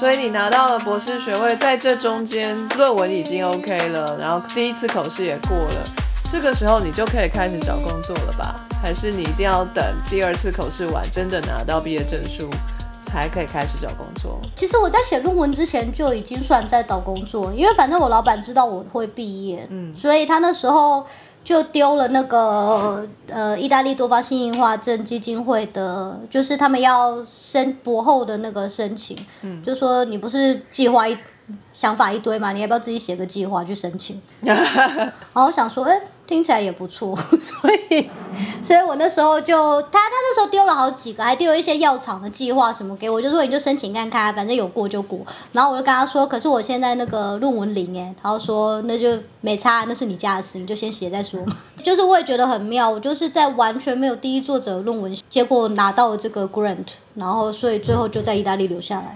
所以你拿到了博士学位，在这中间论文已经 OK 了，然后第一次口试也过了，这个时候你就可以开始找工作了吧？还是你一定要等第二次口试完，真的拿到毕业证书，才可以开始找工作？其实我在写论文之前就已经算在找工作，因为反正我老板知道我会毕业，嗯，所以他那时候就丢了那个呃意大利多巴性硬化症基金会的，就是他们要申博后的那个申请，嗯，就说你不是计划一想法一堆嘛，你要不要自己写个计划去申请？然后我想说，哎、听起来也不错，所以，所以我那时候就他他那时候丢了好几个，还丢了一些药厂的计划什么给我，就说你就申请看看，反正有过就过。然后我就跟他说，可是我现在那个论文零哎，他就说那就没差，那是你家的事，你就先写再说嘛。就是我也觉得很妙，我就是在完全没有第一作者论文，结果拿到了这个 grant，然后所以最后就在意大利留下来。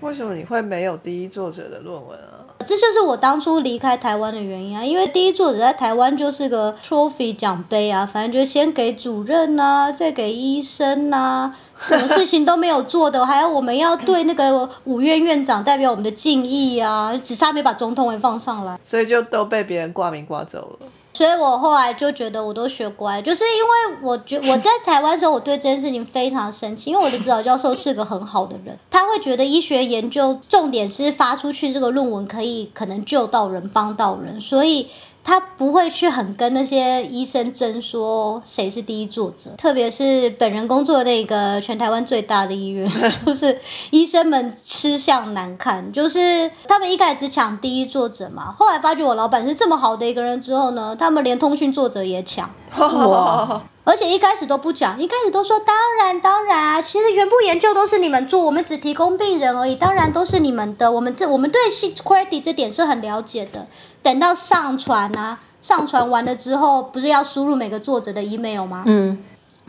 为什么你会没有第一作者的论文啊？这就是我当初离开台湾的原因啊，因为第一作者在台湾就是个 trophy 奖杯啊，反正就先给主任呐、再给医生呐、什么事情都没有做的，还有我们要对那个五院院长代表我们的敬意啊，只差没把总统也放上来。所以就都被别人挂名挂走了。所以我后来就觉得我都学乖，就是因为我觉 我在台湾的时候，我对这件事情非常生气，因为我的指导教授是个很好的人，他会觉得医学研究重点是发出去这个论文可以可能救到人、帮到人，所以他不会去很跟那些医生争说谁是第一作者，特别是本人工作的那个全台湾最大的医院，就是医生们吃相难看，就是他们一开始只抢第一作者嘛，后来发觉我老板是这么好的一个人之后呢，他们连通讯作者也抢。哇，而且一开始都不讲，一开始都说当然当然啊，其实全部研究都是你们做，我们只提供病人而已，当然都是你们的，我们这我们对 quality 这点是很了解的。等到上传啊，上传完了之后，不是要输入每个作者的 email 吗？嗯，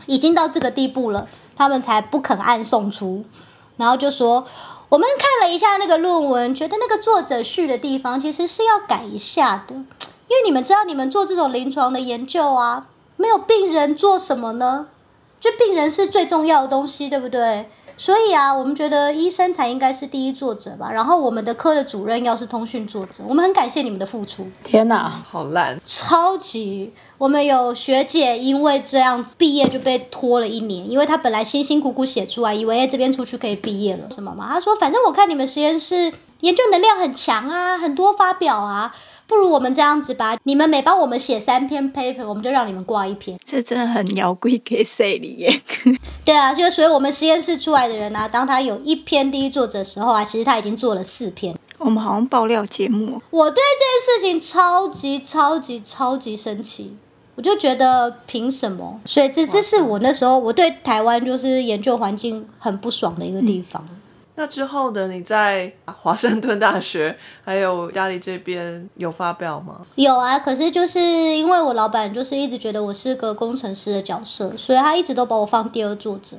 已经到这个地步了，他们才不肯按送出，然后就说我们看了一下那个论文，觉得那个作者序的地方其实是要改一下的，因为你们知道，你们做这种临床的研究啊，没有病人做什么呢？就病人是最重要的东西，对不对？所以啊，我们觉得医生才应该是第一作者吧。然后我们的科的主任要是通讯作者，我们很感谢你们的付出。天哪！好烂，超级，我们有学姐因为这样子毕业就被拖了一年，因为她本来辛辛苦苦写出来，以为哎这边出去可以毕业了，什么嘛？她说反正我看你们实验室研究能量很强啊，很多发表啊，不如我们这样子吧，你们每帮我们写三篇 paper，我们就让你们挂一篇。这真的很摇贵给谁里耶？对啊，就所以我们实验室出来的人啊，当他有一篇第一作者的时候啊，其实他已经做了四篇。我们好像爆料节目哦，我对这件事情超级超级超级生气，我就觉得凭什么？所以这这是我那时候我对台湾就是研究环境很不爽的一个地方。那之后的你在华盛顿大学还有意大利这边有发表吗？有啊，可是就是因为我老板就是一直觉得我是个工程师的角色，所以他一直都把我放第二作者。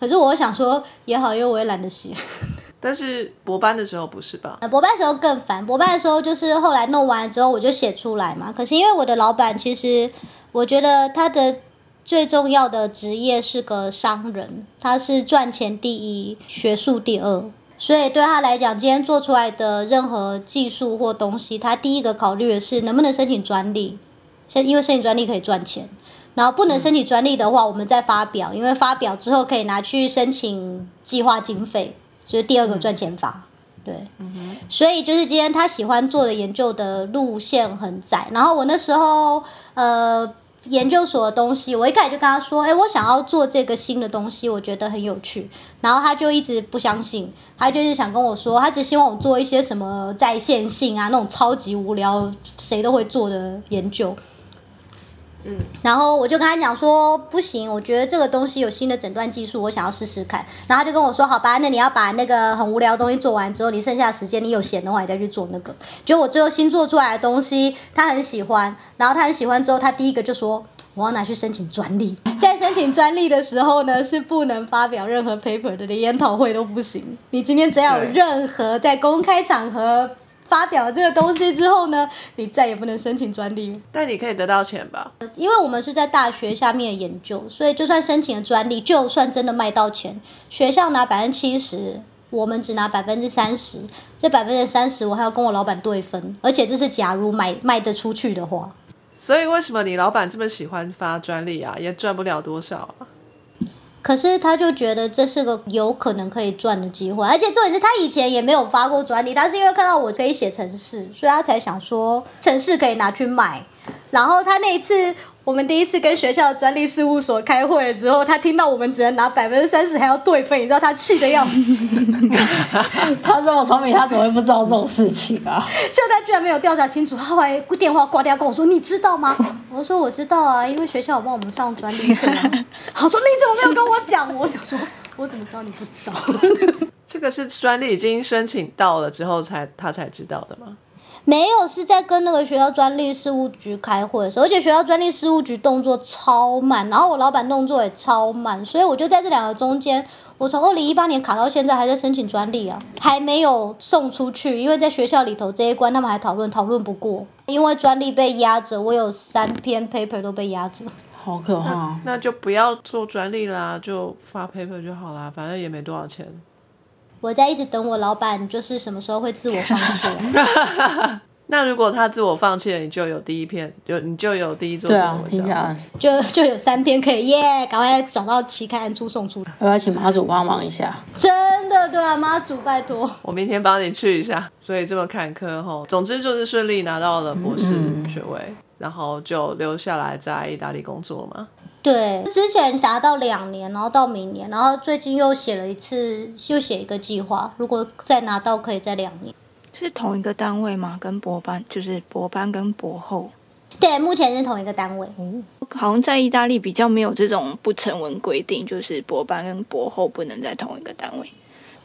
可是我想说也好，因为我也懒得写。但是博班的时候不是吧？呃，博班的时候更烦。博班的时候就是后来弄完之后我就写出来嘛。可是因为我的老板其实，我觉得他的最重要的职业是个商人，他是赚钱第一，学术第二。所以对他来讲，今天做出来的任何技术或东西，他第一个考虑的是能不能申请专利，申因为申请专利可以赚钱。然后不能申请专利的话，我们再发表，因为发表之后可以拿去申请计划经费，所以第二个赚钱法。对，所以就是今天他喜欢做的研究的路线很窄。然后我那时候呃研究所的东西，我一开始就跟他说，哎，我想要做这个新的东西，我觉得很有趣。然后他就一直不相信，他就是想跟我说，他只希望我做一些什么在线性啊那种超级无聊谁都会做的研究。然后我就跟他讲说，不行，我觉得这个东西有新的诊断技术，我想要试试看。然后他就跟我说，好吧，那你要把那个很无聊的东西做完之后，你剩下的时间你有闲的话，你再去做那个。结果我最后新做出来的东西，他很喜欢，然后他很喜欢之后，他第一个就说。我要拿去申请专利，在申请专利的时候呢，是不能发表任何 paper 的，连研讨会都不行。你今天只要有任何在公开场合发表这个东西之后呢，你再也不能申请专利。但你可以得到钱吧？因为我们是在大学下面研究，所以就算申请了专利，就算真的卖到钱，学校拿百分之七十，我们只拿百分之三十，这百分之三十我还要跟我老板对分，而且这是假如买卖得出去的话。所以为什么你老板这么喜欢发专利啊？也赚不了多少啊。可是他就觉得这是个有可能可以赚的机会，而且重点是他以前也没有发过专利，他是因为看到我可以写程式，所以他才想说程式可以拿去卖。然后他那一次。我们第一次跟学校的专利事务所开会之后，他听到我们只能拿百分之三十还要对分，你知道他气得要死。他这么聪明，他怎么会不知道这种事情啊？就他居然没有调查清楚，他后来电话挂掉跟我说：“你知道吗？”我说：“我知道啊，因为学校有帮我们上专利课。”他说：“你怎么没有跟我讲？”我想说：“我怎么知道你不知道？” 这个是专利已经申请到了之后才他才知道的吗？没有，是在跟那个学校专利事务局开会的时候，而且学校专利事务局动作超慢，然后我老板动作也超慢，所以我就在这两个中间，我从二零一八年卡到现在还在申请专利啊，还没有送出去，因为在学校里头这一关他们还讨论，讨论不过，因为专利被压着，我有三篇 paper 都被压着，好可怕。那就不要做专利啦，就发 paper 就好啦，反正也没多少钱。我在一直等我老板，就是什么时候会自我放弃。那如果他自我放弃了，你就有第一篇，就你就有第一作对啊，听起来就就有三篇可以耶，赶快找到期刊出送出。我要请妈祖帮忙一下。真的对啊，妈祖拜托。我明天帮你去一下。所以这么坎坷吼，总之就是顺利拿到了博士学位，然后就留下来在意大利工作嘛。对，之前达到两年，然后到明年，然后最近又写了一次，又写一个计划，如果再拿到，可以再两年。是同一个单位吗？跟博班就是博班跟博后。对，目前是同一个单位。哦，好像在意大利比较没有这种不成文规定，就是博班跟博后不能在同一个单位。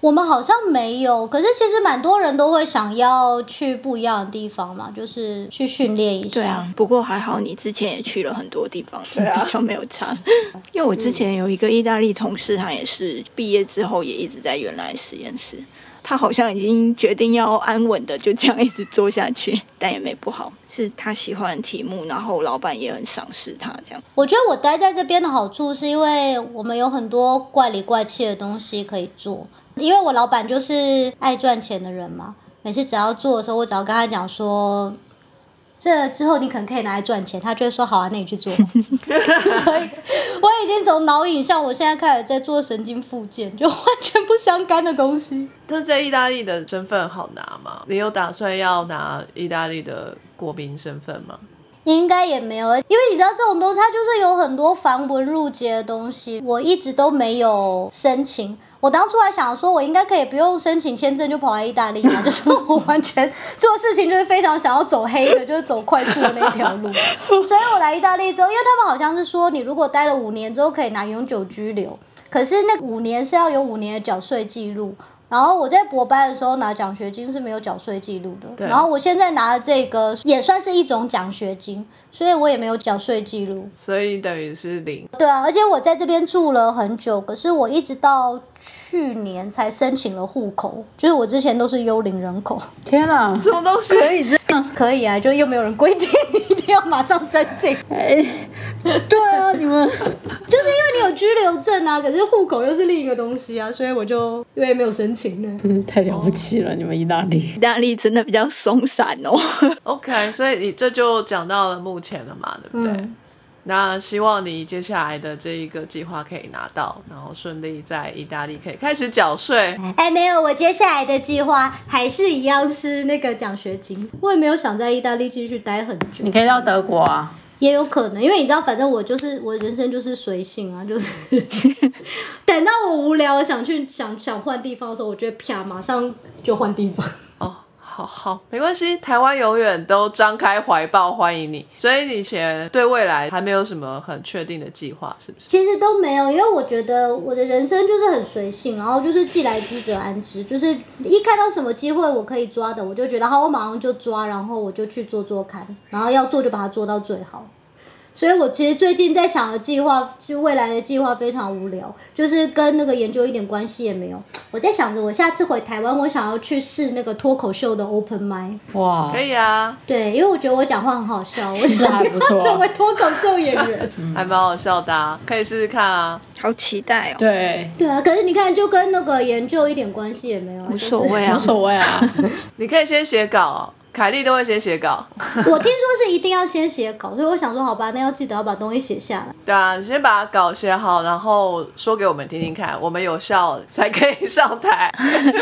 我们好像没有，可是其实蛮多人都会想要去不一样的地方嘛，就是去训练一下。对啊，不过还好你之前也去了很多地方，比较没有差。因为我之前有一个意大利同事，他也是毕业之后也一直在原来实验室，他好像已经决定要安稳的就这样一直做下去，但也没不好，是他喜欢题目，然后老板也很赏识他这样。我觉得我待在这边的好处是因为我们有很多怪里怪气的东西可以做。因为我老板就是爱赚钱的人嘛，每次只要做的时候，我只要跟他讲说，这之后你可能可以拿来赚钱，他就会说好啊，那你去做。所以我已经从脑影像，我现在开始在做神经附件，就完全不相干的东西。那在意大利的身份好拿吗？你有打算要拿意大利的国民身份吗？应该也没有，因为你知道这种东西，它就是有很多繁文缛节的东西，我一直都没有申请。我当初还想说，我应该可以不用申请签证就跑来意大利嘛，就是我完全做事情就是非常想要走黑的，就是走快速的那条路。所以我来意大利之后，因为他们好像是说，你如果待了五年之后可以拿永久居留，可是那五年是要有五年的缴税记录。然后我在博班的时候拿奖学金是没有缴税记录的，然后我现在拿的这个也算是一种奖学金，所以我也没有缴税记录，所以等于是零。对啊，而且我在这边住了很久，可是我一直到去年才申请了户口，就是我之前都是幽灵人口。天哪，什么东西可以这样？可以啊，就又没有人规定你一定要马上申请。哎，对啊，你们 就是因为你有居留证啊，可是户口又是另一个东西啊，所以我就因为没有申请呢。真是太了不起了！你们意大利，意大利真的比较松散哦。OK，所以你这就讲到了目前了嘛，对不对？那希望你接下来的这一个计划可以拿到，然后顺利在意大利可以开始缴税。哎，没有，我接下来的计划还是一样是那个奖学金。我也没有想在意大利继续待很久。你可以到德国啊。也有可能，因为你知道，反正我就是我人生就是随性啊，就是 等到我无聊想去想想换地方的时候，我就啪马上就换地方。好好，没关系，台湾永远都张开怀抱欢迎你。所以你以前对未来还没有什么很确定的计划，是不是？其实都没有，因为我觉得我的人生就是很随性，然后就是既来之则安之，就是一看到什么机会我可以抓的，我就觉得好，我马上就抓，然后我就去做做看，然后要做就把它做到最好。所以我其实最近在想的计划，就未来的计划非常无聊，就是跟那个研究一点关系也没有。我在想着，我下次回台湾，我想要去试那个脱口秀的 open m i 哇可，以啊，对，因为我觉得我讲话很好笑，我想还不错要成为脱口秀演员。还蛮好笑的、啊，可以试试看啊。好期待哦！对，对啊，可是你看，就跟那个研究一点关系也没有啊，无所谓啊无，所谓啊。你可以先写稿，凯莉都会先写稿。我听说是一定要先写稿，所以我想说，好吧，那要记得要把东西写下来。对啊，你先把稿写好，然后说给我们听听看，我们有效才可以上台。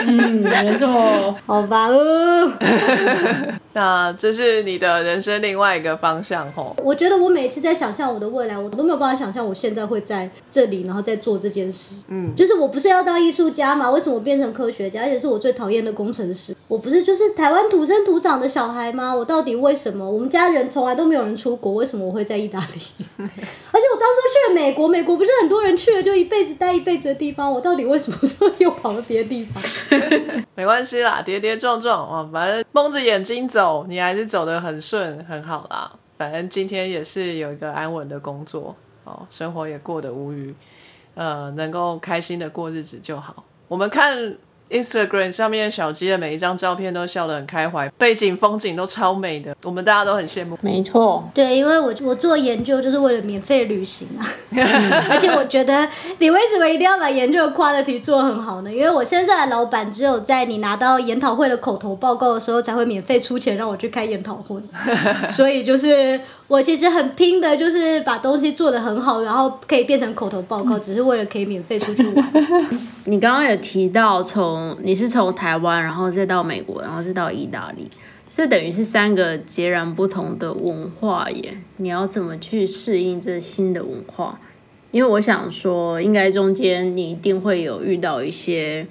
嗯，没错。好吧，呃，那这是你的人生另外一个方向吼。我觉得我每次在想象我的未来，我都没有办法想象我现在会在这里，然后再做这件事。嗯，就是我不是要当艺术家嘛？为什么我变成科学家？而且是我最讨厌的工程师。我不是就是台湾土生土长的小孩吗？我到底为什么？我们家人从来都没有人出国，为什么我会在意大利？而且我当初去了美国，美国不是很多人去了就一辈子待一辈子的地方，我到底为什么 又跑到别的地方？没关系啦，跌跌撞撞啊，反正蒙着眼睛走，你还是走得很顺，很好啦。反正今天也是有一个安稳的工作哦，生活也过得无虞，呃，能够开心的过日子就好。我们看 Instagram 上面小鸡的每一张照片都笑得很开怀，背景风景都超美的，我们大家都很羡慕。没错，对，因为我我做研究就是为了免费旅行啊，而且我觉得你为什么一定要把研究的 quality 做得很好呢？因为我现在的老板只有在你拿到研讨会的口头报告的时候才会免费出钱让我去开研讨会，所以就是我其实很拼的，就是把东西做得很好，然后可以变成口头报告，只是为了可以免费出去玩。你刚刚有提到从你是从台湾，然后再到美国，然后再到意大利，这等于是三个截然不同的文化耶。你要怎么去适应这新的文化？因为我想说，应该中间你一定会有遇到一些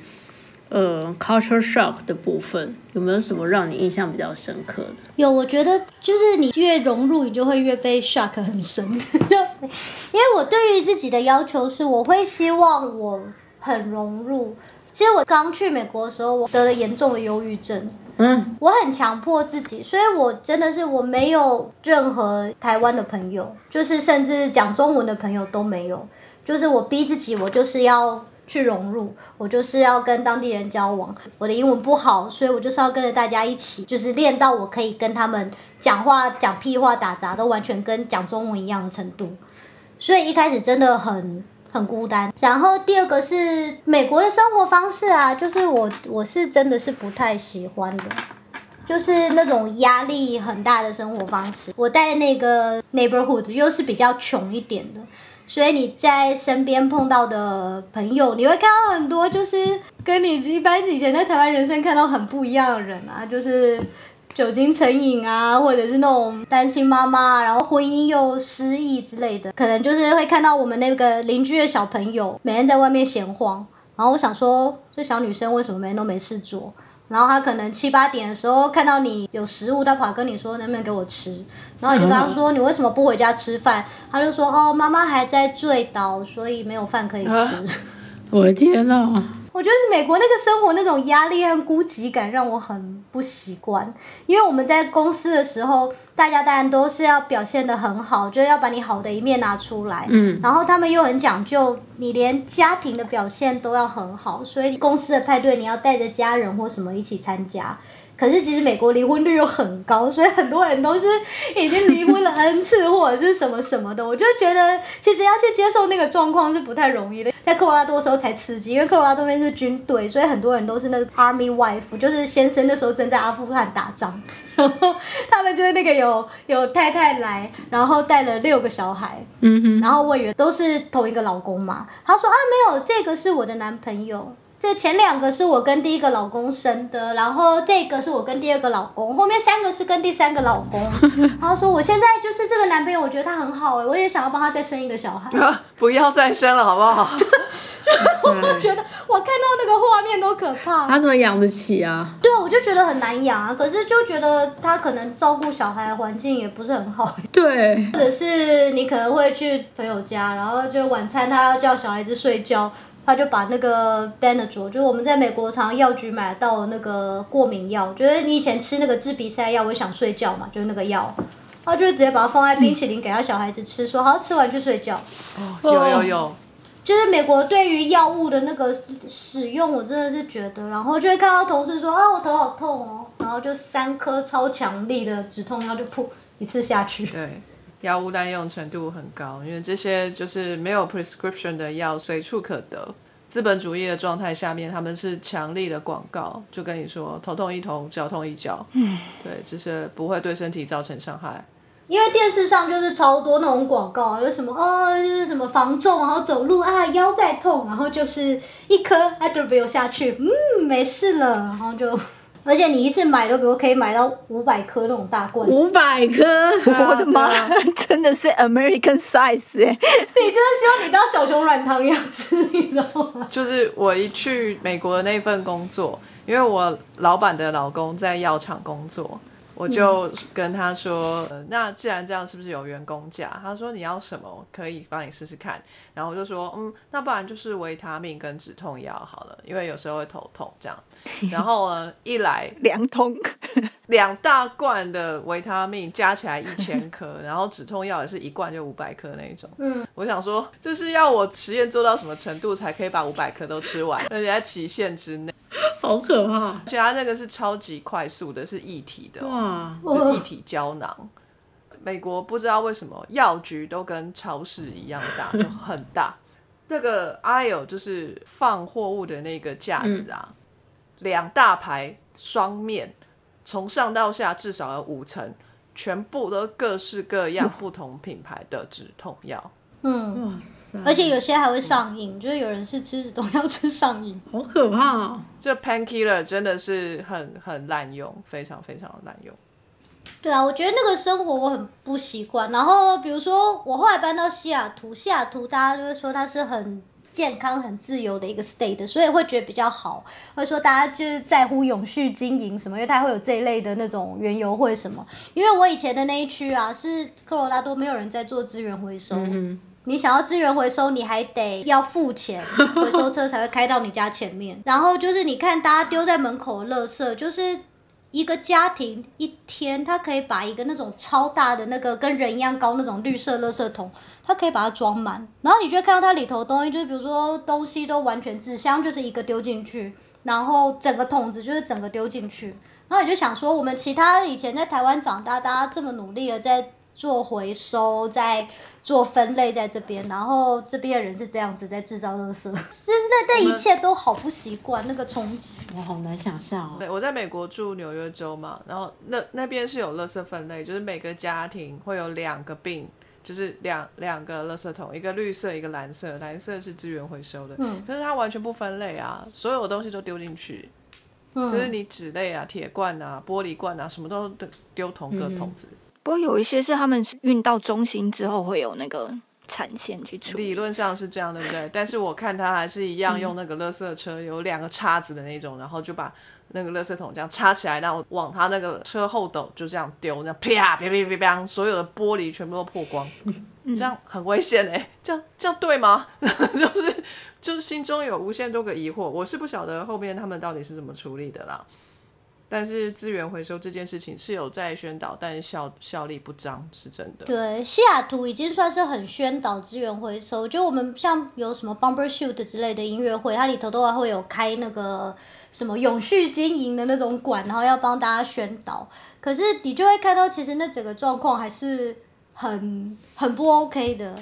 呃 culture shock 的部分，有没有什么让你印象比较深刻的？有，我觉得就是你越融入，你就会越被 shock 很深。因为我对于自己的要求是，我会希望我很融入。其实我刚去美国的时候，我得了严重的忧郁症，嗯，我很强迫自己，所以我真的是我没有任何台湾的朋友，就是甚至讲中文的朋友都没有。就是我逼自己，我就是要去融入，我就是要跟当地人交往。我的英文不好，所以我就是要跟着大家一起，就是练到我可以跟他们讲话、讲屁话、打杂，都完全跟讲中文一样的程度。所以一开始真的很很孤单。然后第二个是美国的生活方式啊，就是我我是真的是不太喜欢的。就是那种压力很大的生活方式。我在那个 neighborhood 又是比较穷一点的，所以你在身边碰到的朋友，你会看到很多就是跟你一般以前在台湾人生看到很不一样的人啊，就是酒精成瘾啊，或者是那种单亲妈妈，然后婚姻又失忆之类的，可能就是会看到我们那个邻居的小朋友每天在外面闲晃，然后我想说，这小女生为什么每天都没事做？然后她可能七八点的时候看到你有食物，她跑跟你说能不能给我吃，然后你就跟他说你为什么不回家吃饭？他就说哦妈妈还在醉倒，所以没有饭可以吃。我的天呐！我觉得是美国那个生活那种压力和孤寂感让我很不习惯，因为我们在公司的时候，大家当然都是要表现的很好，就是要把你好的一面拿出来，嗯，然后他们又很讲究，你连家庭的表现都要很好，所以公司的派对你要带着家人或什么一起参加。可是其实美国离婚率又很高，所以很多人都是已经离婚了 n 次或者是什么什么的。我就觉得其实要去接受那个状况是不太容易的。在科罗拉多的时候才刺激，因为科罗拉多那边是军队，所以很多人都是那 army wife，就是先生那时候正在阿富汗打仗，然 后他们就是那个有有太太来，然后带了六个小孩，嗯哼，然后我以为都是同一个老公嘛，他说啊没有，这个是我的男朋友。这前两个是我跟第一个老公生的，然后这个是我跟第二个老公，后面三个是跟第三个老公。然后说我现在就是这个男朋友，我觉得他很好哎，我也想要帮他再生一个小孩。不要再生了，好不好？我就觉得我看到那个画面都可怕。他怎么养得起啊？对啊，我就觉得很难养啊，可是就觉得他可能照顾小孩的环境也不是很好。对，或者是你可能会去朋友家，然后就晚餐他要叫小孩子睡觉，他就把那个 Benadryl，就是我们在美国常药局买到那个过敏药，就是你以前吃那个治鼻塞药，我想睡觉嘛，就是那个药，他就会直接把它放在冰淇淋给他小孩子吃，说好吃完就睡觉。有有有，就是美国对于药物的那个使使用，我真的是觉得，然后就会看到同事说啊，我头好痛哦，然后就三颗超强力的止痛药就噗一次下去。对，药物滥用程度很高，因为这些就是没有 prescription 的药随处可得。资本主义的状态下面，他们是强力的广告，就跟你说头痛一头，脚痛一脚，嗯，对，就是不会对身体造成伤害。因为电视上就是超多那种广告，有什么哦，就是什么防重，然后走路啊腰在痛，然后就是一颗 Advil 下去，嗯，没事了，然后就，而且你一次买都比如可以买到五百颗那种大罐，五百颗，我的妈，真的是 American size 哎！你就是希望你当小熊软糖一样吃，你知道吗？就是我一去美国的那份工作，因为我老板的老公在药厂工作。我就跟他说，呃那既然这样，是不是有员工价？他说你要什么，可以帮你试试看。然后我就说，嗯，那不然就是维他命跟止痛药好了，因为有时候会头痛这样。然后呢，一来 两桶，两大罐的维他命加起来一千颗，然后止痛药也是一罐就五百颗那一种。嗯，我想说，这是要我实验做到什么程度才可以把五百颗都吃完，而且在期限之内。好可怕！而且它那个是超级快速的，是一体的、哦，哇，就一体胶囊。美国不知道为什么药局都跟超市一样大，就很大。这个 aisle 就是放货物的那个架子啊，两大排双面，从上到下至少有五层，全部都各式各样不同品牌的止痛药。嗯，哇塞，而且有些还会上瘾，就是有人是吃止痛药吃上瘾。好可怕啊！这 painkiller 真的是很很滥用，非常非常的滥用。对啊，我觉得那个生活我很不习惯。然后比如说我后来搬到西雅图，西雅图大家就会说它是很健康、很自由的一个 state，所以会觉得比较好。或者说大家就是在乎永续经营什么，因为它会有这一类的那种原油会什么。因为我以前的那一区啊，是科罗拉多没有人在做资源回收。你想要资源回收，你还得要付钱，回收车才会开到你家前面。然后就是你看大家丢在门口的垃圾，就是一个家庭一天，他可以把一个那种超大的那个跟人一样高那种绿色垃圾桶，他可以把它装满。然后你就会看到它里头的东西，就是比如说东西都完全纸箱，就是一个丢进去，然后整个桶子就是整个丢进去。然后你就想说，我们其他以前在台湾长大，大家这么努力的在做回收，在做分类在这边，然后这边的人是这样子在制造垃圾，就是那那一切都好不习惯，那个冲击。我好难想象哦。对，我在美国住纽约州嘛，然后那那边是有垃圾分类，就是每个家庭会有两个病，就是两两个垃圾桶，一个绿色，一个蓝色，蓝色是资源回收的，嗯可是它完全不分类啊，所有东西都丢进去，就是嗯，你纸类啊、铁罐啊、玻璃罐啊，什么都丢丢同个桶子。不过有一些是他们运到中心之后会有那个产线去处理。理论上是这样，对不对？但是我看他还是一样用那个垃圾车，有两个叉子的那种，然后就把那个垃圾桶这样插起来，然后往他那个车后斗就这样丢，这样啪啪啪啪啪，所有的玻璃全部都破光，这样很危险哎、这样这样对吗？就是就是心中有无限多个疑惑，我是不晓得后面他们到底是怎么处理的啦。但是资源回收这件事情是有在宣导，但效效力不彰，是真的。对，西雅图已经算是很宣导资源回收，就我们像有什么 Bumper Shoot 之类的音乐会，它里头都还会有开那个什么永续经营的那种馆，然后要帮大家宣导。可是你就会看到，其实那整个状况还是很很不 OK 的。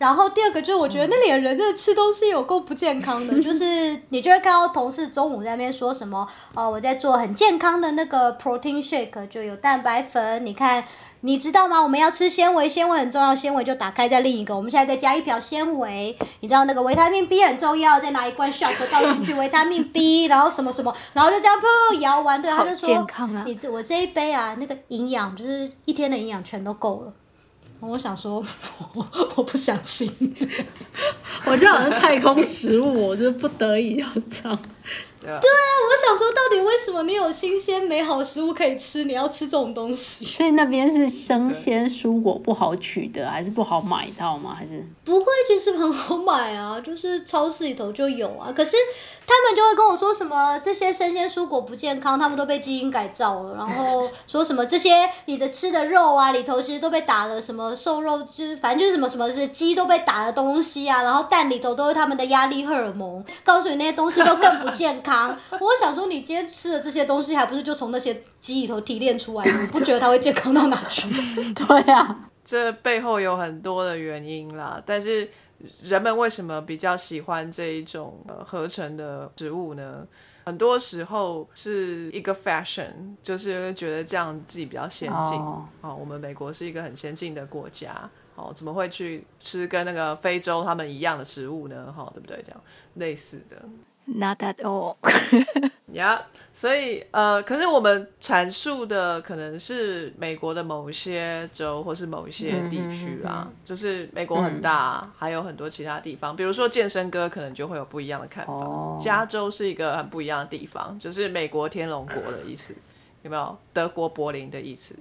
然后第二个就是，我觉得那里的人真的吃东西有够不健康的，就 是你就会看到同事中午在那边说什么，哦，我在做很健康的那个 protein shake，就有蛋白粉，你看，你知道吗？我们要吃纤维，纤维很重要，纤维就打开在另一个，我们现在再加一瓢纤维，你知道那个维他命 B 很重要，再拿一罐 shot 倒进去维他命 B，然后什么什么，然后就这样噗摇完，对，他就好说健康啊你这我这一杯啊，那个营养就是一天的营养全都够了。我想说，我我不相信。我就好像太空食物，我就是不得已要这样。对啊？我想说，到底为什么你有新鲜美好食物可以吃，你要吃这种东西？所以那边是生鲜蔬果不好取得，还是不好买到吗？还是不会，其实很好买啊，就是超市里头就有啊。可是他们就会跟我说什么这些生鲜蔬果不健康，他们都被基因改造了，然后说什么这些你的吃的肉啊里头其实都被打了什么瘦肉汁，反正就是什么什么是鸡都被打的东西啊，然后蛋里头都是他们的压力荷尔蒙，告诉你那些东西都更不健康。我想说，你今天吃的这些东西，还不是就从那些鸡里头提炼出来的？你不觉得它会健康到哪去？对啊，这背后有很多的原因啦，但是人们为什么比较喜欢这一种呃合成的食物呢？很多时候是一个 fashion，就是觉得这样自己比较先进。哦哦，我们美国是一个很先进的国家，哦，怎么会去吃跟那个非洲他们一样的食物呢？哈、对不对？这样类似的。Not at all。呀所以呃，可是我们阐述的可能是美国的某一些州或是某一些地区啊，就是美国很大，还有很多其他地方，比如说健身哥可能就会有不一样的看法。哦加州是一个很不一样的地方，就是美国天龙国的意思，有没有？德国柏林的意思？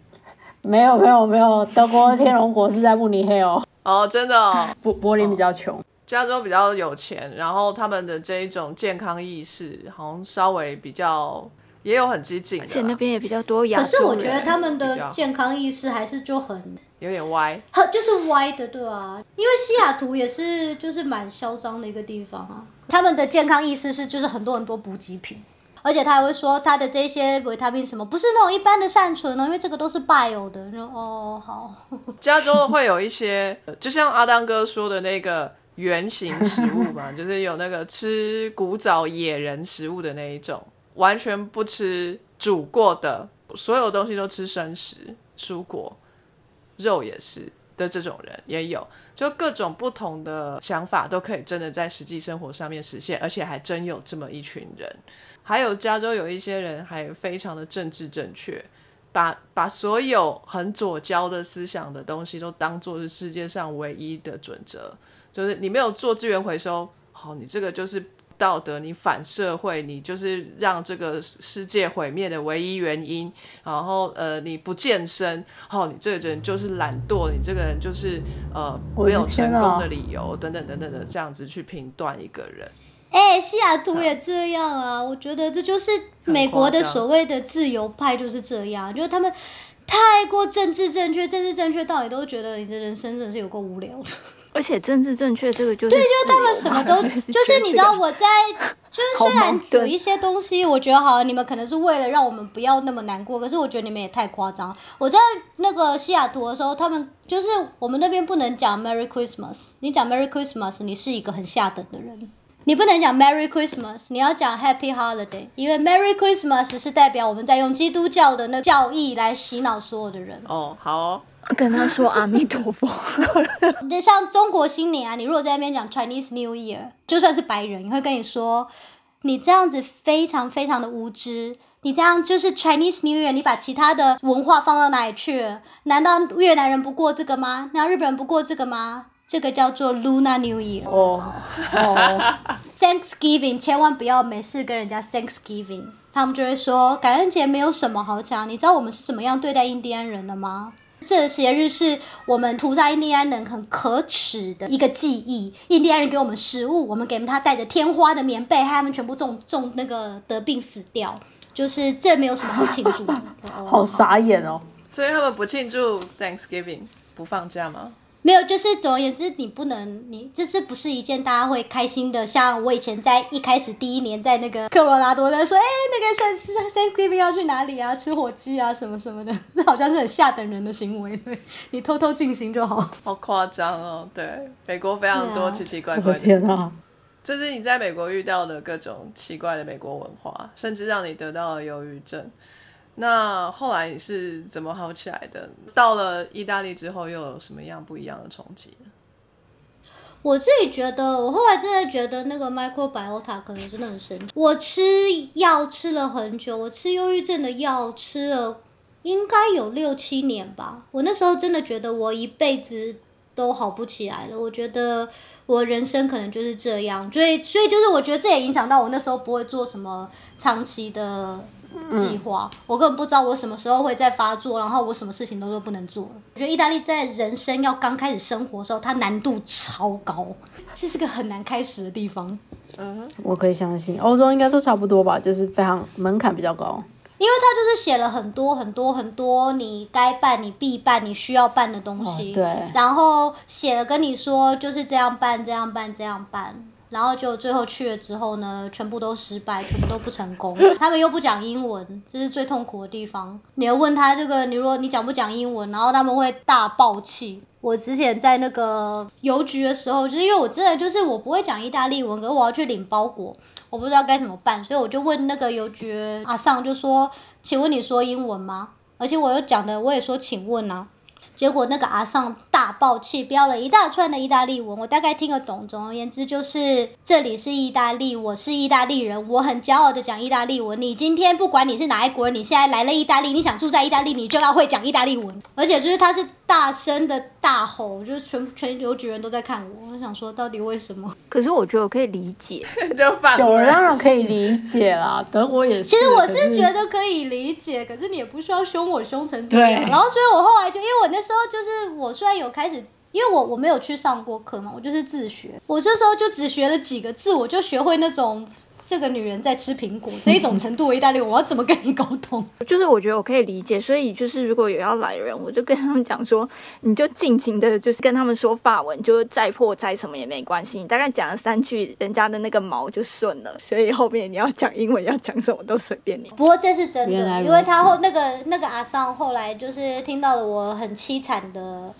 没有没有没有，德国天龙国是在慕尼黑哦，哦，真的、哦，柏柏林比较穷。加州比较有钱，然后他们的这一种健康意识好像稍微比较也有很激进，而且那边也比较多亚洲。可是我觉得他们的健康意识还是就很有点歪。很 就是歪的，对啊，因为西雅图也是就是蛮嚣张的一个地方啊。他们的健康意识是就是很多很多补给品，而且他还会说他的这些维他命什么不是那种一般的善存哦，因为这个都是 bio 的。然后哦好，加州会有一些，就像阿当哥说的那个原型食物嘛，就是有那个吃古早野人食物的那一种，完全不吃煮过的，所有东西都吃生食，蔬果、肉也是的这种人也有，就各种不同的想法都可以真的在实际生活上面实现，而且还真有这么一群人。还有加州有一些人还非常的政治正确，把把所有很左交的思想的东西都当做是世界上唯一的准则，就是你没有做资源回收，好、你这个就是道德，你反社会，你就是让这个世界毁灭的唯一原因。然后呃，你不健身，好、你这个人就是懒惰，你这个人就是呃没有成功的理由，等等等等的，这样子去评断一个人。哎、西雅图也这样啊，我觉得这就是美国的所谓的自由派就是这样，就是他们太过政治正确，政治正确到底都觉得你的人生真的是有够无聊的。而且政治正确这个就是对，就他们什么都，就是你知道我在，就是虽然有一些东西，我觉得好，你们可能是为了让我们不要那么难过，可是我觉得你们也太夸张。我在那个西雅图的时候，他们就是我们那边不能讲 Merry Christmas，你讲 Merry Christmas，你是一个很下等的人。你不能讲 Merry Christmas，你要讲 Happy Holiday，因为 Merry Christmas 是代表我们在用基督教的那教义来洗脑所有的人。哦，好哦，跟他说阿弥陀佛。那像中国新年啊，你如果在那边讲 Chinese New Year，就算是白人，也会跟你说，你这样子非常非常的无知。你这样就是 Chinese New Year，你把其他的文化放到哪里去了？难道越南人不过这个吗？难道日本人不过这个吗？这个叫做 Lunar New Year。哦哦，Thanksgiving 千万不要没事跟人家 Thanksgiving，他们就会说感恩节没有什么好讲。你知道我们是怎么样对待印第安人的吗？这个节日是我们屠杀印第安人很可耻的一个记忆。印第安人给我们食物，我们给他带着天花的棉被，害他们全部中中那个得病死掉。就是这没有什么好庆祝的。好傻眼哦。所以他们不庆祝 Thanksgiving，不放假吗？没有，就是总而言之，你不能，你这是不是一件大家会开心的？像我以前在一开始第一年在那个科罗拉多在说，哎、那个圣圣 Thanksgiving 要去哪里啊？吃火鸡啊，什么什么的，这好像是很下等人的行为。对你偷偷进行就好。好夸张哦！对，美国非常多奇奇怪怪的，啊！就是你在美国遇到的各种奇怪的美国文化，甚至让你得到了忧郁症。那后来你是怎么好起来的？到了意大利之后，又有什么样不一样的冲击？我自己觉得，我后来真的觉得那个 microbiota 可能真的很神奇。我吃药吃了很久，我吃忧郁症的药吃了应该有六七年吧。我那时候真的觉得我一辈子都好不起来了。我觉得我人生可能就是这样，所以所以就是我觉得这也影响到我那时候不会做什么长期的计划，我根本不知道我什么时候会再发作，然后我什么事情都都不能做。我觉得意大利在人生要刚开始生活的时候，它难度超高，这是个很难开始的地方。嗯我可以相信，欧洲应该都差不多吧，就是非常门槛比较高。因为他就是写了很多很多很多你该办、你必办、你需要办的东西，哦对然后写了跟你说就是这样办、这样办、这样办，然后就最后去了之后呢，全部都失败，全部都不成功。他们又不讲英文，这是最痛苦的地方。你要问他这个，你如果你讲不讲英文，然后他们会大爆气。我之前在那个邮局的时候，就是因为我真的就是我不会讲意大利文，可是我要去领包裹，我不知道该怎么办，所以我就问那个邮局阿尚，就说：“请问你说英文吗？”而且我又讲的，我也说“请问啊”，结果那个阿尚大爆气，飙了一大串的意大利文，我大概听得懂。总而言之，就是这里是意大利，我是意大利人，我很骄傲的讲意大利文。你今天不管你是哪一国人，你现在来了意大利，你想住在意大利，你就要会讲意大利文。而且就是他是大声的大吼，就是全全邮局人都在看我。我想说，到底为什么？可是我觉得我可以理解，当然可以理解啦，德国也是。其实我是觉得可以理解，可是你也不需要凶我凶成这样。然后，所以我后来就因为我那时候就是我虽然有开始，因为我我没有去上过课嘛，我就是自学。我这时候就只学了几个字，我就学会那种这个女人在吃苹果 这一种程度的意大利，我要怎么跟你沟通？就是我觉得我可以理解，所以就是如果有要来的人，我就跟他们讲说，你就尽情的，就是跟他们说法文，就是再破再什么也没关系，你大概讲了三句，人家的那个毛就顺了，所以后面你要讲英文要讲什么都随便你。不过这是真的，因为他后那个那个阿桑后来就是听到了我很凄惨的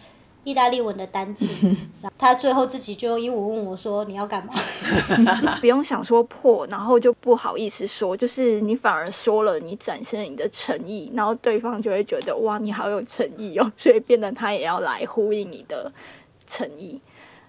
意大利文的单词，他最后自己就用英文问我说：“你要干嘛？” 不用想说破，然后就不好意思说，就是你反而说了，你展现了你的诚意，然后对方就会觉得哇，你好有诚意哦，所以变得他也要来呼应你的诚意。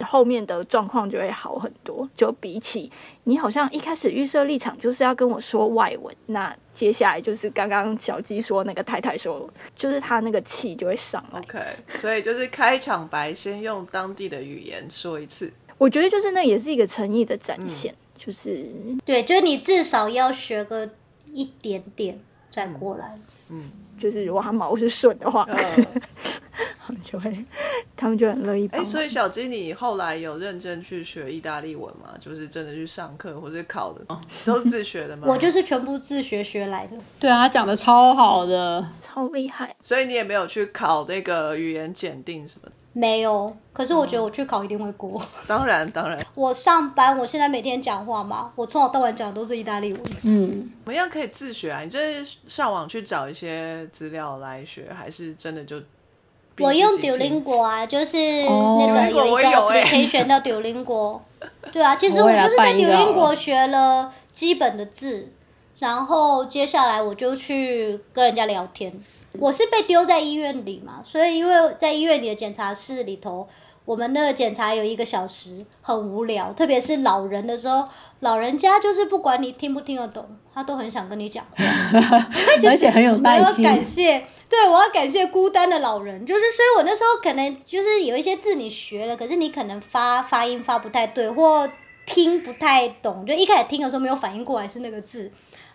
后面的状况就会好很多，就比起你好像一开始预设立场就是要跟我说外文，那接下来就是刚刚小鸡说那个太太说，就是他那个气就会上来。OK，所以就是开场白先用当地的语言说一次。我觉得就是那也是一个诚意的展现，就是对，就是你至少要学个一点点再过来。就是如果他毛是顺的话，呃，他们就会他们就很乐意哎，忙。所以小鸡，你后来有认真去学意大利文吗？就是真的去上课或者考的，都是自学的吗？我就是全部自学学来的。对啊，他讲的超好的，超厉害，所以你也没有去考那个语言检定什么的。没有，可是我觉得我去考一定会过。当然，当然，我上班，我现在每天讲话嘛，我从早到晚讲的都是意大利文。嗯，怎么样可以自学啊？你这是上网去找一些资料来学，还是真的就我用 Duolingo 啊，就是哦那个有一个我有欸 application 叫 Duolingo。对啊，其实我就是在 Duolingo 学了基本的字，然后接下来我就去跟人家聊天。我是被丢在医院里嘛，所以因为在医院里的检查室里头，我们那个检查有一个小时，很无聊，特别是老人的时候，老人家就是不管你听不听得懂，他都很想跟你讲话。所以就是而且很有耐我要心感谢，对我要感谢孤单的老人，就是所以我那时候可能就是有一些字你学了，可是你可能发发音发不太对，或听不太懂，就一开始听的时候没有反应过来是那个字。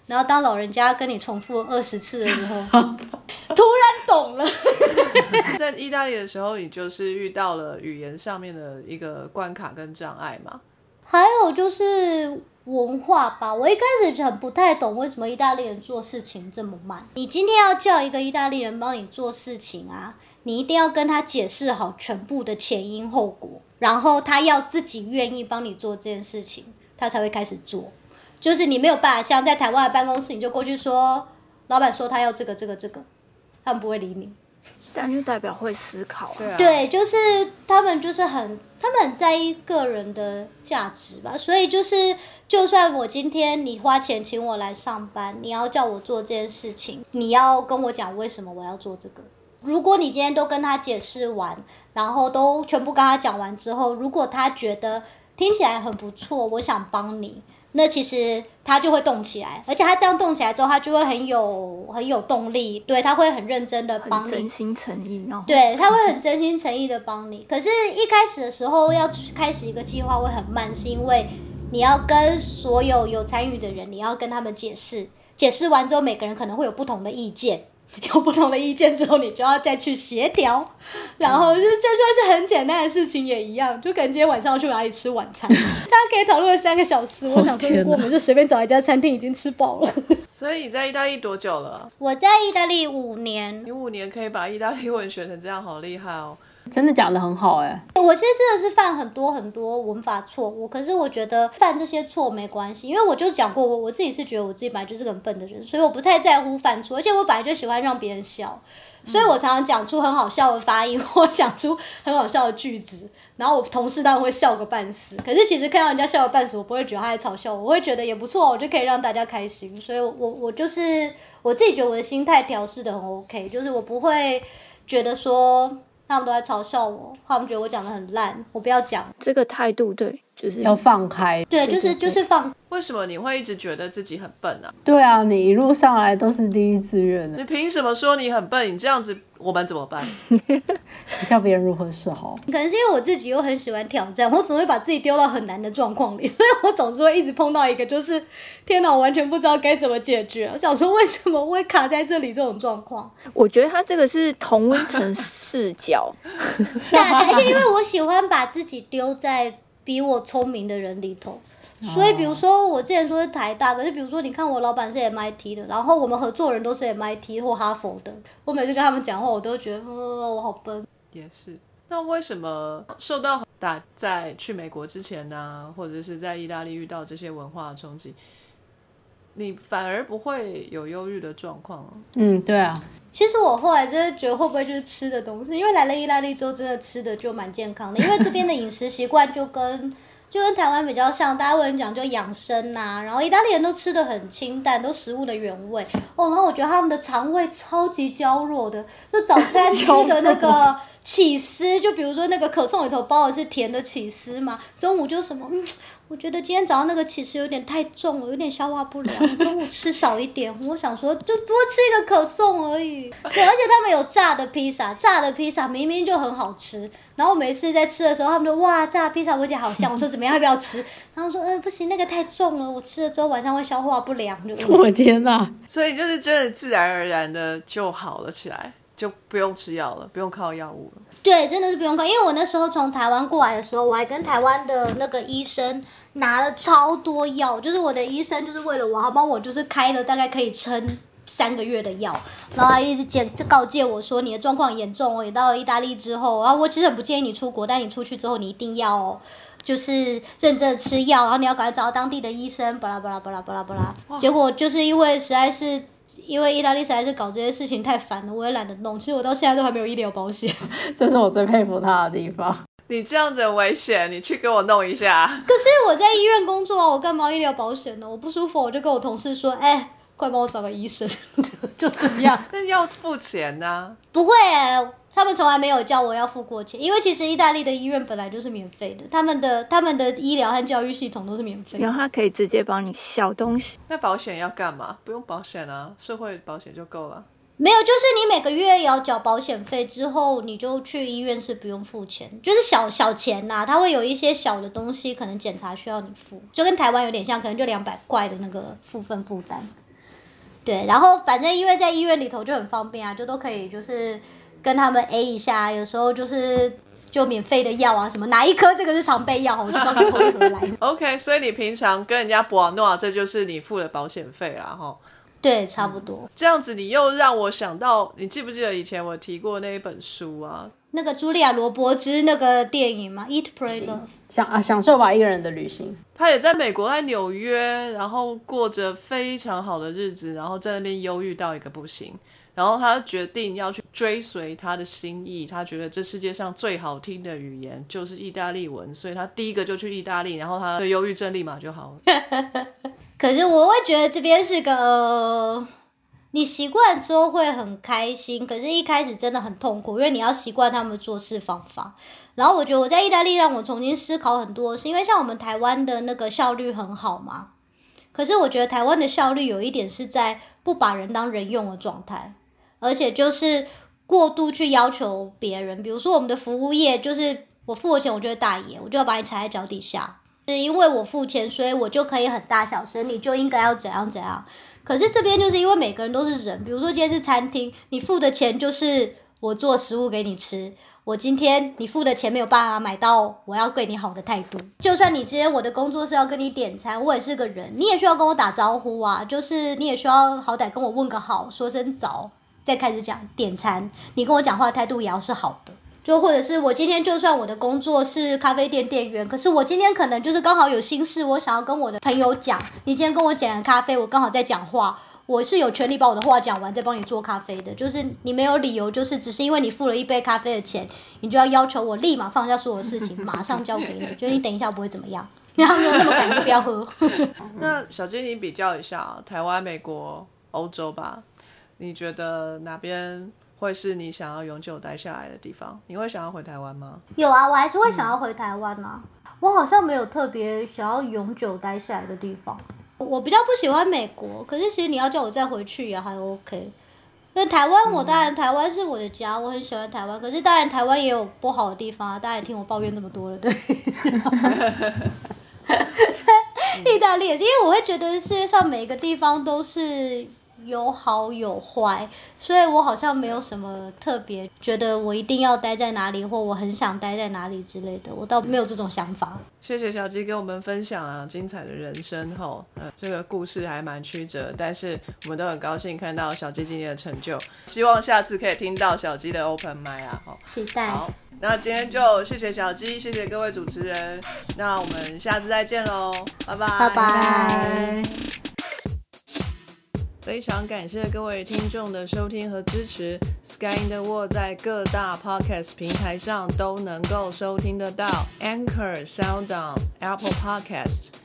然后当老人家跟你重复二十次的时候，突然懂了。在意大利的时候，你就是遇到了语言上面的一个关卡跟障碍嘛？还有就是文化吧，我一开始很不太懂为什么意大利人做事情这么慢。你今天要叫一个意大利人帮你做事情啊，你一定要跟他解释好全部的前因后果，然后他要自己愿意帮你做这件事情，他才会开始做。就是你没有办法像在台湾的办公室，你就过去说，老板说他要这个这个这个，他们不会理你。但就代表会思考啊。对啊，对，就是他们就是很，他们很在意个人的价值吧，所以就是，就算我今天你花钱请我来上班，你要叫我做这件事情，你要跟我讲为什么我要做这个。如果你今天都跟他解释完，然后都全部跟他讲完之后，如果他觉得听起来很不错，我想帮你，那其实他就会动起来，而且他这样动起来之后，他就会很有很有动力，对他会很认真的帮你，真心诚意，然后对他会很真心诚意的帮你。可是，一开始的时候要开始一个计划会很慢，是因为你要跟所有有参与的人，你要跟他们解释，解释完之后，每个人可能会有不同的意见。有不同的意见之后，你就要再去协调，然后就是这算是很简单的事情也一样，就感觉今天晚上要去哪里吃晚餐，大家可以讨论三个小时。我想说，如果我们就随便找一家餐厅，已经吃饱了。所以你在意大利多久了？我在意大利五年。你五年可以把意大利文学成这样，好厉害哦！真的讲的很好哎，我其实真的是犯很多很多文法错误，可是我觉得犯这些错没关系，因为我就讲过，我我自己是觉得我自己本来就是个很笨的人，所以我不太在乎犯错，而且我本来就喜欢让别人笑，所以我常常讲出很好笑的发音，或讲出很好笑的句子，然后我同事当然会笑个半死，可是其实看到人家笑个半死，我不会觉得他在嘲笑我，我会觉得也不错，我就可以让大家开心，所以我我就是我自己觉得我的心态调试的很 OK，就是我不会觉得说。他们都在嘲笑我，他们觉得我讲的很烂，我不要讲。这个态度对，就是要放开。对，就是就是放。为什么你会一直觉得自己很笨呢？对啊，你一路上来都是第一志愿的。你凭什么说你很笨？你这样子，我们怎么办？你叫别人如何是好？可能是因为我自己又很喜欢挑战，我总会把自己丢到很难的状况里，所以我总是会一直碰到一个，就是天哪，我完全不知道该怎么解决。我想说，为什么会卡在这里这种状况？我觉得他这个是同温层视角，对，而且因为我喜欢把自己丢在比我聪明的人里头。所以，比如说我之前说是台大，可是比如说你看我老板是 MIT 的，然后我们合作人都是 MIT 或哈佛的，我每次跟他们讲话，我都觉得，我好笨。也是。那为什么受到打在去美国之前呢，或者是在意大利遇到这些文化冲击，你反而不会有忧郁的状况？嗯，对啊。其实我后来真的觉得会不会就是吃的东西，因为来了意大利之后，真的吃的就蛮健康的，因为这边的饮食习惯就跟。就跟台湾比较像，大家会讲究养生呐，然后意大利人都吃的很清淡，都食物的原味哦。然后我觉得他们的肠胃超级娇弱的，就早餐吃的那个 起司，就比如说那个可颂里头包的是甜的起司嘛，中午就什么嗯。我觉得今天早上那个起司有点太重了，有点消化不良。中午吃少一点，我想说就多吃一个可颂而已。对，而且他们有炸的披萨，炸的披萨明明就很好吃。然后每次在吃的时候，他们就哇炸披萨，我觉得好香。我说怎么样，要不要吃？然后说嗯不行，那个太重了，我吃了之后晚上会消化不良。我天哪！所以就是真的自然而然的就好了起来。就不用吃药了，不用靠药物了。对，真的是不用靠，因为我那时候从台湾过来的时候，我还跟台湾的那个医生拿了超多药，就是我的医生就是为了我，他帮我就是开了大概可以撑三个月的药，然后一直建就告诫我说你的状况严重哦，也到了意大利之后，然后我其实很不建议你出国，但你出去之后你一定要哦，就是认真吃药，然后你要赶快找到当地的医生，巴拉巴拉巴拉巴拉巴拉。结果就是因为实在是。因为意大利实在是搞这些事情太烦了，我也懒得弄。其实我到现在都还没有医疗保险，这是我最佩服他的地方。你这样子很危险，你去给我弄一下。可是我在医院工作，我干嘛医疗保险呢？我不舒服，我就跟我同事说，哎。快帮我找个医生，就这样。那要付钱呢？不会，他们从来没有叫我要付过钱，因为其实意大利的医院本来就是免费的，他们的他们的医疗和教育系统都是免费。然后他可以直接帮你小东西。那保险要干嘛？不用保险啊，社会保险就够了。没有，就是你每个月要缴保险费之后，你就去医院是不用付钱，就是小小钱呐。他会有一些小的东西，可能检查需要你付，就跟台湾有点像，可能就两百块的那个付分负担。对，然后反正因为在医院里头就很方便啊，就都可以就是跟他们 A 一下，有时候就是就免费的药啊什么，哪一颗这个是常备药，我就帮你偷一盒来。OK，所以你平常跟人家博诺，这就是你付的保险费啦，哈。对，差不多。这样子你又让我想到，你记不记得以前我提过那一本书啊？那个茱莉亚·罗伯兹那个电影嘛，《Eat, Pray, Love》。享啊，享受吧，一个人的旅行。他也在美国，在纽约，然后过着非常好的日子，然后在那边忧郁到一个不行，然后他决定要去追随他的心意。他觉得这世界上最好听的语言就是意大利文，所以他第一个就去意大利，然后他的忧郁症立马就好了。可是我会觉得这边是个。你习惯之后会很开心，可是一开始真的很痛苦，因为你要习惯他们做事方法。然后我觉得我在意大利让我重新思考很多，是因为像我们台湾的那个效率很好嘛，可是我觉得台湾的效率有一点是在不把人当人用的状态，而且就是过度去要求别人。比如说我们的服务业，就是我付了钱，我就是大爷，我就要把你踩在脚底下。是因为我付钱，所以我就可以很大小声，你就应该要怎样怎样。可是这边就是因为每个人都是人，比如说今天是餐厅，你付的钱就是我做食物给你吃。我今天你付的钱没有办法买到我要对你好的态度。就算你今天我的工作是要跟你点餐，我也是个人，你也需要跟我打招呼啊。就是你也需要好歹跟我问个好，说声早，再开始讲点餐。你跟我讲话态度也要是好的。就或者是我今天就算我的工作是咖啡店店员，可是我今天可能就是刚好有心事，我想要跟我的朋友讲。你今天跟我讲咖啡，我刚好在讲话，我是有权利把我的话讲完再帮你做咖啡的。就是你没有理由，就是只是因为你付了一杯咖啡的钱，你就要要求我立马放下所有事情，马上交给你。觉得你等一下不会怎么样，你要没有那么赶就不要喝。那小金，你比较一下台湾、美国、欧洲吧，你觉得哪边？会是你想要永久待下来的地方？你会想要回台湾吗？有啊，我还是会想要回台湾啊。我好像没有特别想要永久待下来的地方。我比较不喜欢美国，可是其实你要叫我再回去也还 OK。那台湾，我当然台湾是我的家，我很喜欢台湾。可是当然台湾也有不好的地方啊，大家也听我抱怨那么多了，对。意大利也是，因为我会觉得世界上每一个地方都是。有好有坏，所以我好像没有什么特别觉得我一定要待在哪里，或我很想待在哪里之类的，我倒没有这种想法。谢谢小鸡跟我们分享啊，精彩的人生后，呃，这个故事还蛮曲折，但是我们都很高兴看到小鸡今天的成就，希望下次可以听到小鸡的 open m i 啊，好，期待。好，那今天就谢谢小鸡，谢谢各位主持人，那我们下次再见喽，拜拜，拜拜。非常感谢各位听众的收听和支持。Sky in the World 在各大 Podcast 平台上都能够收听得到，Anchor、SoundOn、Apple Podcast。